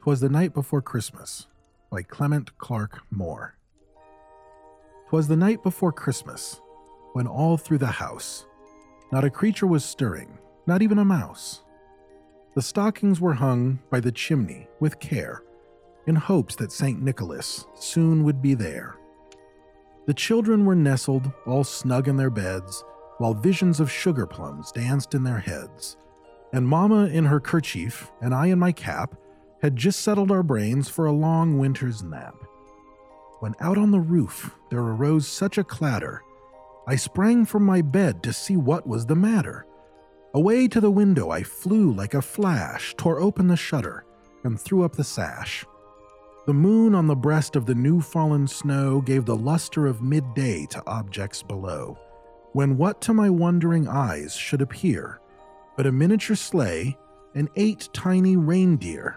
'Twas the Night Before Christmas by Clement Clarke Moore. 'Twas the night before Christmas, when all through the house not a creature was stirring, not even a mouse. The stockings were hung by the chimney with care, in hopes that St. Nicholas soon would be there. The children were nestled all snug in their beds, while visions of sugar plums danced in their heads. And Mamma in her kerchief, and I in my cap, had just settled our brains for a long winter's nap. When out on the roof there arose such a clatter, I sprang from my bed to see what was the matter. Away to the window I flew like a flash, tore open the shutter, and threw up the sash. The moon on the breast of the new fallen snow gave the luster of midday to objects below, when what to my wondering eyes should appear but a miniature sleigh and eight tiny reindeer.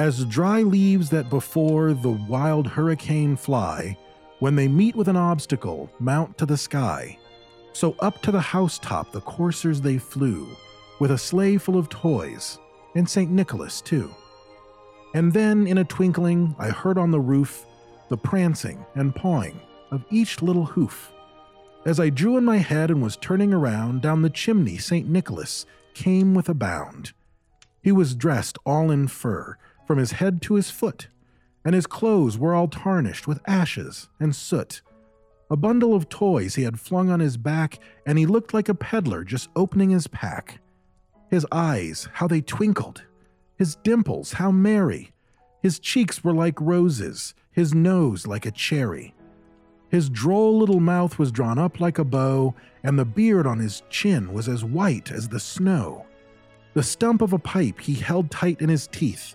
As dry leaves that before the wild hurricane fly, when they meet with an obstacle, mount to the sky, so up to the housetop the coursers they flew, with a sleigh full of toys, and St. Nicholas too. And then, in a twinkling, I heard on the roof the prancing and pawing of each little hoof. As I drew in my head and was turning around, down the chimney St. Nicholas came with a bound. He was dressed all in fur, from his head to his foot, and his clothes were all tarnished with ashes and soot. A bundle of toys he had flung on his back, and he looked like a peddler just opening his pack. His eyes, how they twinkled! His dimples, how merry! His cheeks were like roses, his nose like a cherry. His droll little mouth was drawn up like a bow, and the beard on his chin was as white as the snow. The stump of a pipe he held tight in his teeth,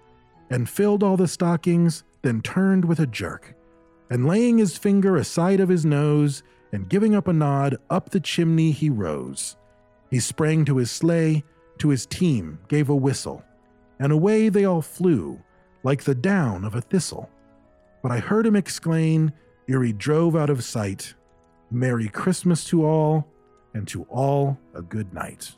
and filled all the stockings, then turned with a jerk, and laying his finger aside of his nose, and giving up a nod, up the chimney he rose. He sprang to his sleigh, to his team gave a whistle, and away they all flew, like the down of a thistle. But I heard him exclaim, ere he drove out of sight, Merry Christmas to all, and to all a good night.